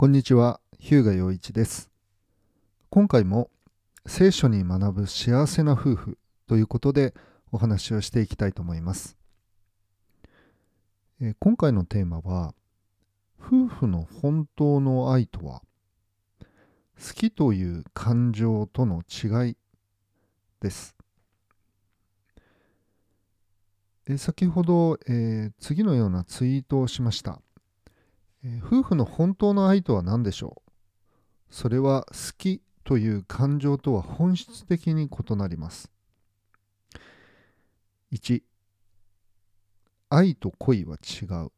こんにちは、日向洋一です。今回も聖書に学ぶ幸せな夫婦ということでお話をしていきたいと思います。え今回のテーマは、夫婦の本当の愛とは、好きという感情との違いです。え先ほど、えー次のようなツイートをしました。えー夫婦の本当の愛とは何でしょう？それは好きという感情とは本質的に異なります。1愛と恋は違う。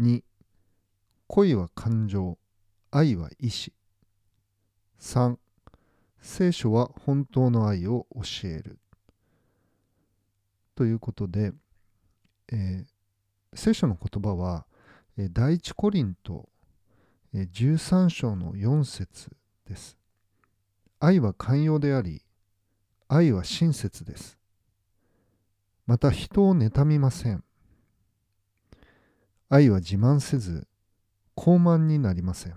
2恋は感情、愛は意志。3聖書は本当の愛を教える。ということで、えー聖書の言葉は、第一コリント13章の4節です。愛は寛容であり、愛は親切です。また人を妬みません。愛は自慢せず、傲慢になりません。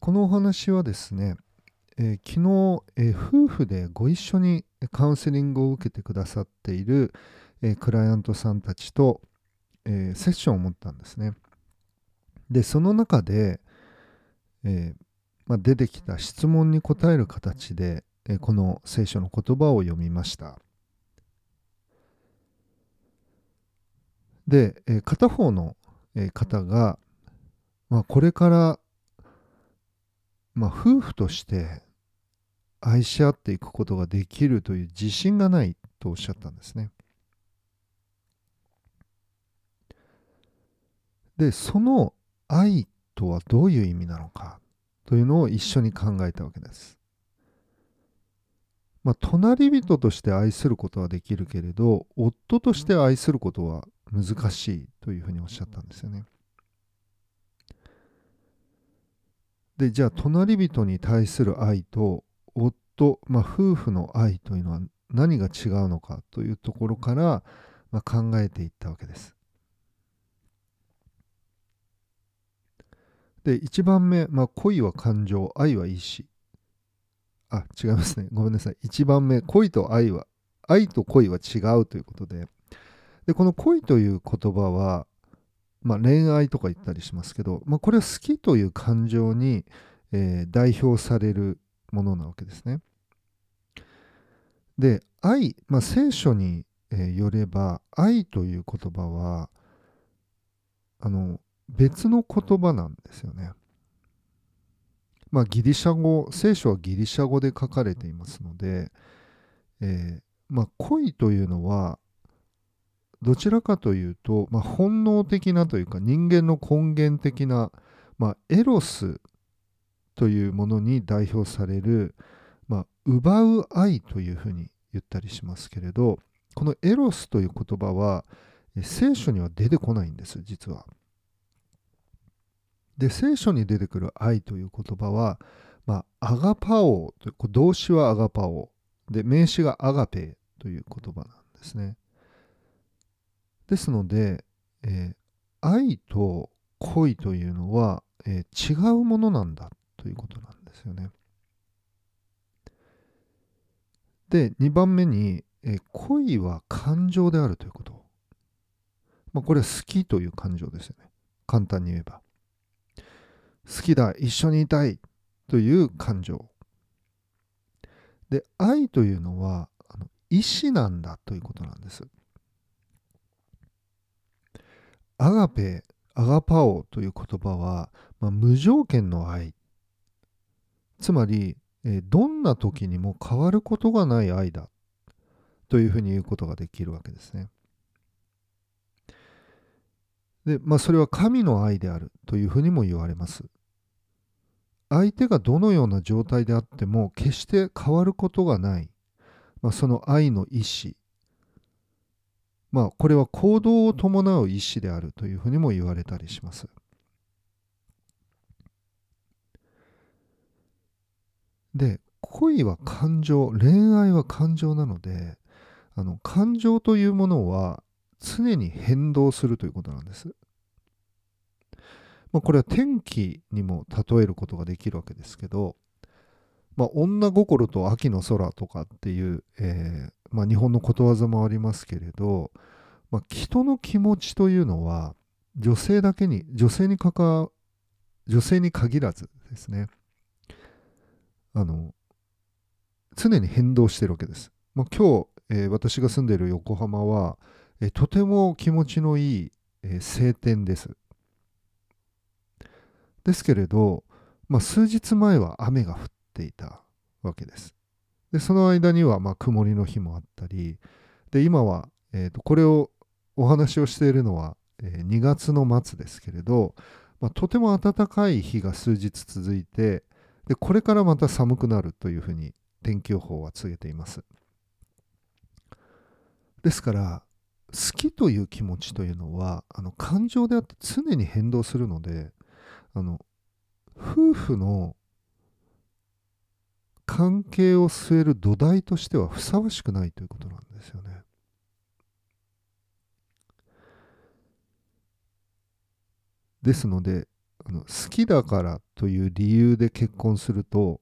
このお話はですね、えー昨日、えー夫婦でご一緒にカウンセリングを受けてくださっている、えクライアントさんたちと、えセッションを持ったんですね。で、その中で、えまあ、出てきた質問に答える形で、えこの聖書の言葉を読みました。で、え片方の、え方が、まあ、これから、まあ、夫婦として愛し合っていくことができるという自信がないとおっしゃったんですね。で、その愛とはどういう意味なのかというのを一緒に考えたわけです。まあ、隣人として愛することはできるけれど、夫として愛することは難しいというふうにおっしゃったんですよね。で、じゃあ、隣人に対する愛と夫、まあ、夫婦の愛というのは何が違うのかというところから、まあ、考えていったわけです。で、1番目、まあ、恋は感情、愛は意志。あ、違いますね。ごめんなさい。1番目、恋と愛は、愛と恋は違うということで、で、この恋という言葉は、まあ、恋愛とか言ったりしますけど、まあ、これは好きという感情に、えー代表されるものなわけですね。で、愛、まあ、聖書に、えよれば、愛という言葉は、あの、別の言葉なんですよね。まあギリシャ語、聖書はギリシャ語で書かれていますので、えーまあ恋というのは、どちらかというと、まあ、本能的なというか人間の根源的な、まあ、エロスというものに代表される、まあ、奪う愛というふうに言ったりしますけれど、このエロスという言葉は、聖書には出てこないんです、実は。で、聖書に出てくる愛という言葉は、まあ、アガパオという、動詞はアガパオ。で、名詞がアガペという言葉なんですね。ですので、えー愛と恋というのは、えー違うものなんだということなんですよね。で、2番目に、えー恋は感情であるということ。まあ、これは好きという感情ですよね。簡単に言えば。好きだ、一緒にいたいという感情。で、愛というのはあの意志なんだということなんです。アガペ、アガパオという言葉は、まあ、無条件の愛。つまり、えどんな時にも変わることがない愛だというふうに言うことができるわけですね。で、まあ、それは神の愛であるというふうにも言われます。相手がどのような状態であっても決して変わることがない、まあ、その愛の意志。まあ、これは行動を伴う意志であるというふうにも言われたりします。で、恋は感情、恋愛は感情なので、あの感情というものは常に変動するということなんです。まあ、これは天気にも例えることができるわけですけど、まあ、女心と秋の空とかっていう、えー、まあ、日本のことわざもありますけれど、まあ、人の気持ちというのは女性だけに女性にかか女性に限らずですねあの常に変動してるわけです。まあ、今日、えー、私が住んでいる横浜は、え、とても気持ちのいい、え、晴天です。ですけれど、まあ、数日前は雨が降っていたわけです。でその間にはま曇りの日もあったりで今は、えー、とこれをお話をしているのは、えー、2月の末ですけれど、まあ、とても暖かい日が数日続いてでこれからまた寒くなるというふうに天気予報は告げていますですから好きという気持ちというのはあの感情であって常に変動するのであの夫婦の関係を据える土台としてはふさわしくないということなんですよね。ですのであの好きだからという理由で結婚すると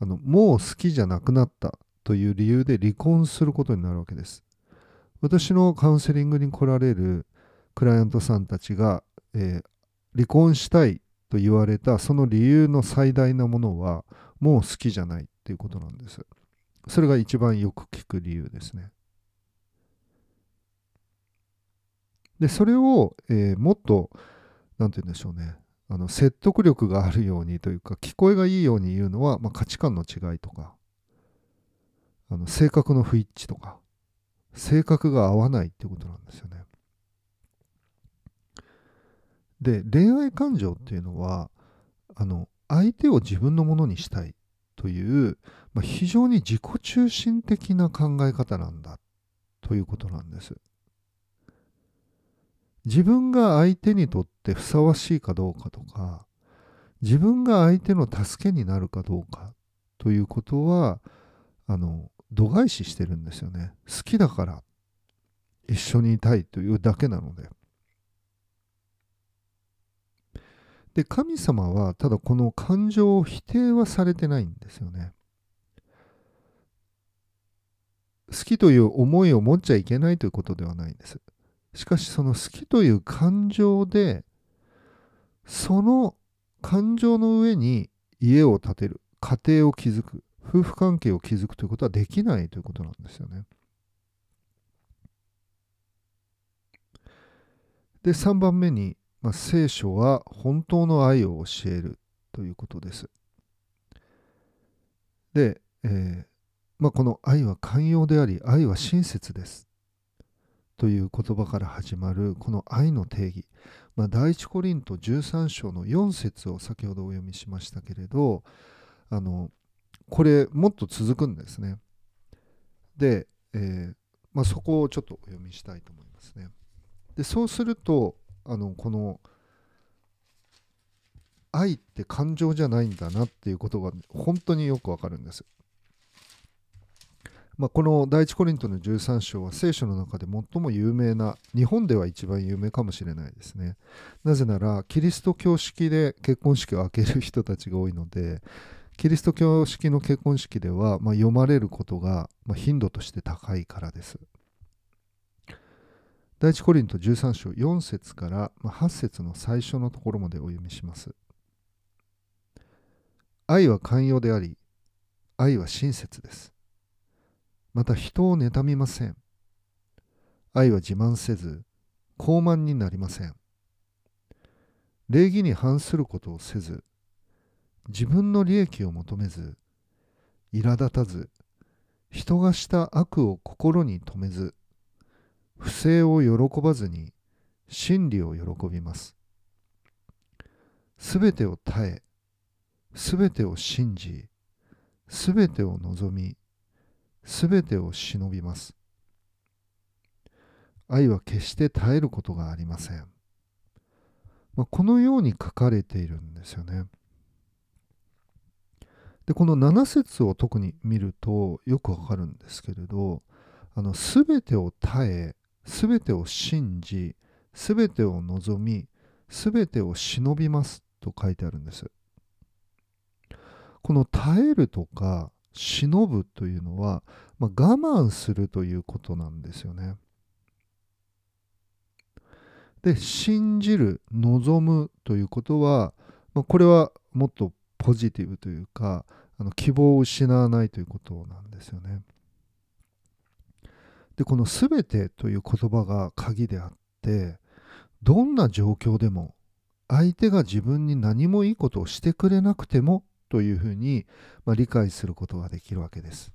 あのもう好きじゃなくなったという理由で離婚することになるわけです。私のカウンセリングに来られるクライアントさんたちが、えー、離婚したいと言われたその理由の最大なものはもう好きじゃないっていうことなんです。それが一番よく聞く理由ですね。で、それを、えー、もっと、なんて言うんでしょうね。あの説得力があるようにというか、聞こえがいいように言うのは、まあ、価値観の違いとか、あの性格の不一致とか、性格が合わないってことなんですよね。で、恋愛感情っていうのは、あの、相手を自分のものにしたいという、まあ、非常に自己中心的な考え方なんだということなんです。自分が相手にとってふさわしいかどうかとか自分が相手の助けになるかどうかということはあの度外視してるんですよね好きだから一緒にいたいというだけなのでで、神様はただこの感情を否定はされてないんですよね。好きという思いを持っちゃいけないということではないんです。しかしその好きという感情でその感情の上に家を建てる家庭を築く夫婦関係を築くということはできないということなんですよね。で3番目にまあ、聖書は本当の愛を教えるということです。で、えーまあ、この愛は寛容であり愛は親切ですという言葉から始まるこの愛の定義、まあ、第一コリント13章の4節を先ほどお読みしましたけれどあのこれもっと続くんですね。で、えーまあ、そこをちょっとお読みしたいと思いますね。でそうするとあのこの愛って感情じゃないんだなっていうことが本当によくわかるんです。まあ、この第一コリントの13章は聖書の中で最も有名な日本では一番有名かもしれないですね。なぜならキリスト教式で結婚式を挙げる人たちが多いのでキリスト教式の結婚式では、まあ、読まれることが、まあ、頻度として高いからです。第一コリント13章4節から8節の最初のところまでお読みします。愛は寛容であり、愛は親切です。また人を妬みません。愛は自慢せず、傲慢になりません。礼儀に反することをせず、自分の利益を求めず、苛立たず、人がした悪を心に留めず、不正を喜ばずに真理を喜びます。すべてを耐え、すべてを信じ、すべてを望み、すべてを忍びます。愛は決して耐えることがありません。まあ、このように書かれているんですよね。で、この7節を特に見るとよくわかるんですけれど、あの、すべてを耐え、すべてを信じ、すべてを望み、すべてを忍びますと書いてあるんです。この耐えるとか忍ぶというのは、まあ、我慢するということなんですよね。で信じる望むということは、まあ、これはもっとポジティブというかあの希望を失わないということなんですよね。でこの「すべて」という言葉が鍵であってどんな状況でも相手が自分に何もいいことをしてくれなくてもというふうに、まあ、理解することができるわけです。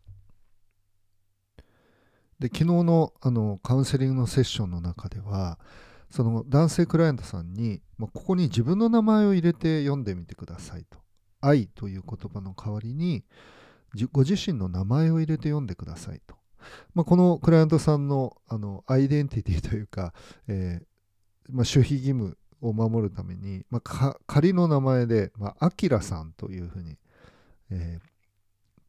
で昨日のあのカウンセリングのセッションの中ではその男性クライアントさんに、まあ、ここに自分の名前を入れて読んでみてくださいと。愛という言葉の代わりにご自身の名前を入れて読んでくださいと。まあ、このクライアントさんのあのアイデンティティというか、えー、まあ、守秘義務を守るために、まあ、仮の名前で、まあ、アキラさんというふうに、えー、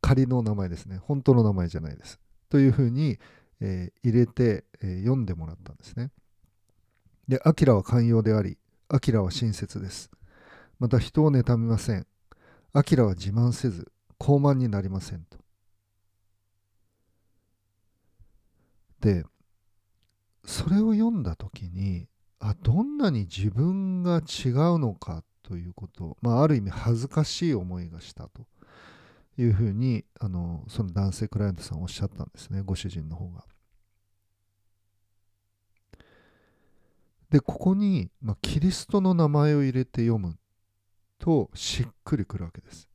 仮の名前ですね。本当の名前じゃないです。というふうに、えー、入れて、えー、読んでもらったんですね。で、アキラは寛容であり、アキラは親切です。また人を妬みません。アキラは自慢せず、高慢になりませんと。で、それを読んだ時に、あ、どんなに自分が違うのかということ、まあ、ある意味恥ずかしい思いがしたというふうに、あの、その男性クライアントさんおっしゃったんですね、ご主人の方が。で、ここに、まあ、キリストの名前を入れて読むとしっくりくるわけです。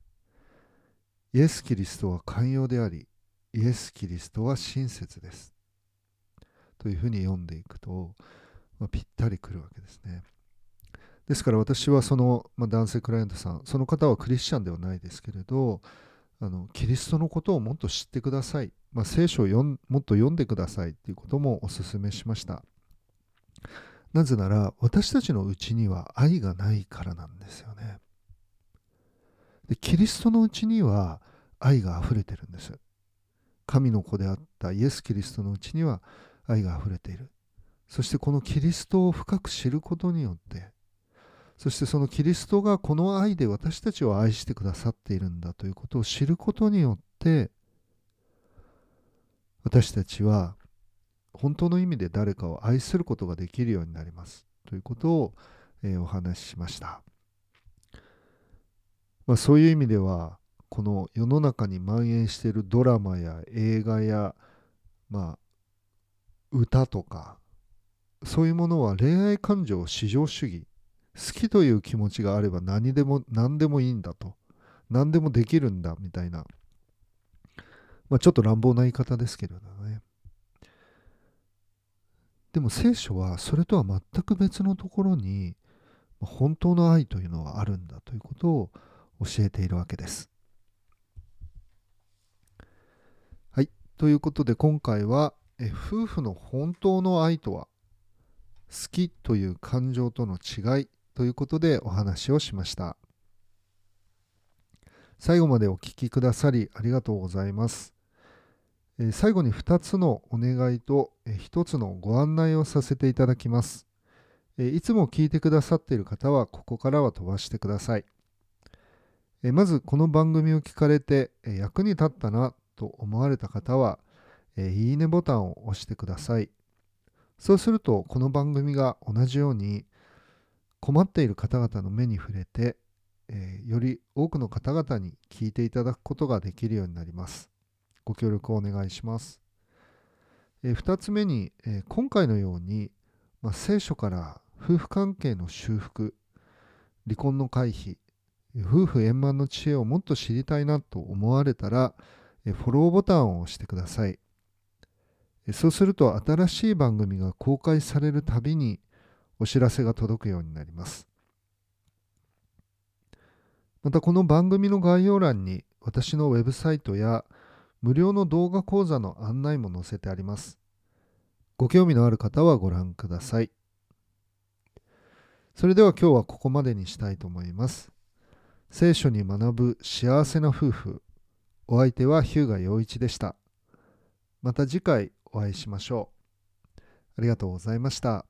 イエス・キリストは寛容であり、イエス・キリストは親切です。というふうに読んでいくと、まあ、ぴったりくるわけですね。ですから私はその、まあ、男性クライアントさん、その方はクリスチャンではないですけれど、あのキリストのことをもっと知ってください、まあ、聖書をもっと読んでくださいということもお勧めしました。なぜなら私たちのうちには愛がないからなんですよね。でキリストのうちには愛があふれてるんです。神の子であったイエス・キリストのうちには愛があふれている。そしてこのキリストを深く知ることによってそしてそのキリストがこの愛で私たちを愛してくださっているんだということを知ることによって私たちは本当の意味で誰かを愛することができるようになりますということを、えー、お話ししました、まあ、そういう意味ではこの世の中に蔓延しているドラマや映画や、まあ、歌とかそういうものは恋愛感情至上主義好きという気持ちがあれば何でも何でもいいんだと何でもできるんだみたいな、まあ、ちょっと乱暴な言い方ですけれどね。でも聖書はそれとは全く別のところに本当の愛というのはあるんだということを教えているわけです。はい。ということで今回はえ夫婦の本当の愛とは好きという感情との違いということでお話をしました。最後までお聴きくださりありがとうございます。え最後に2つのお願いとえ1つのご案内をさせていただきます。いつも聞いてくださっている方はここからは飛ばしてください。えまずこの番組を聞かれて役に立ったなと思われた方は、えいいねボタンを押してください。そうするとこの番組が同じように困っている方々の目に触れて、えより多くの方々に聞いていただくことができるようになります。ご協力をお願いします。え2つ目に、え今回のように、まあ、聖書から夫婦関係の修復、離婚の回避、夫婦円満の知恵をもっと知りたいなと思われたら、フォローボタンを押してください。そうすると新しい番組が公開されるたびにお知らせが届くようになります。またこの番組の概要欄に私のウェブサイトや無料の動画講座の案内も載せてあります。ご興味のある方はご覧ください。それでは今日はここまでにしたいと思います。聖書に学ぶ幸せな夫婦。お相手は日向陽一でした。また次回お会いしましょう。ありがとうございました。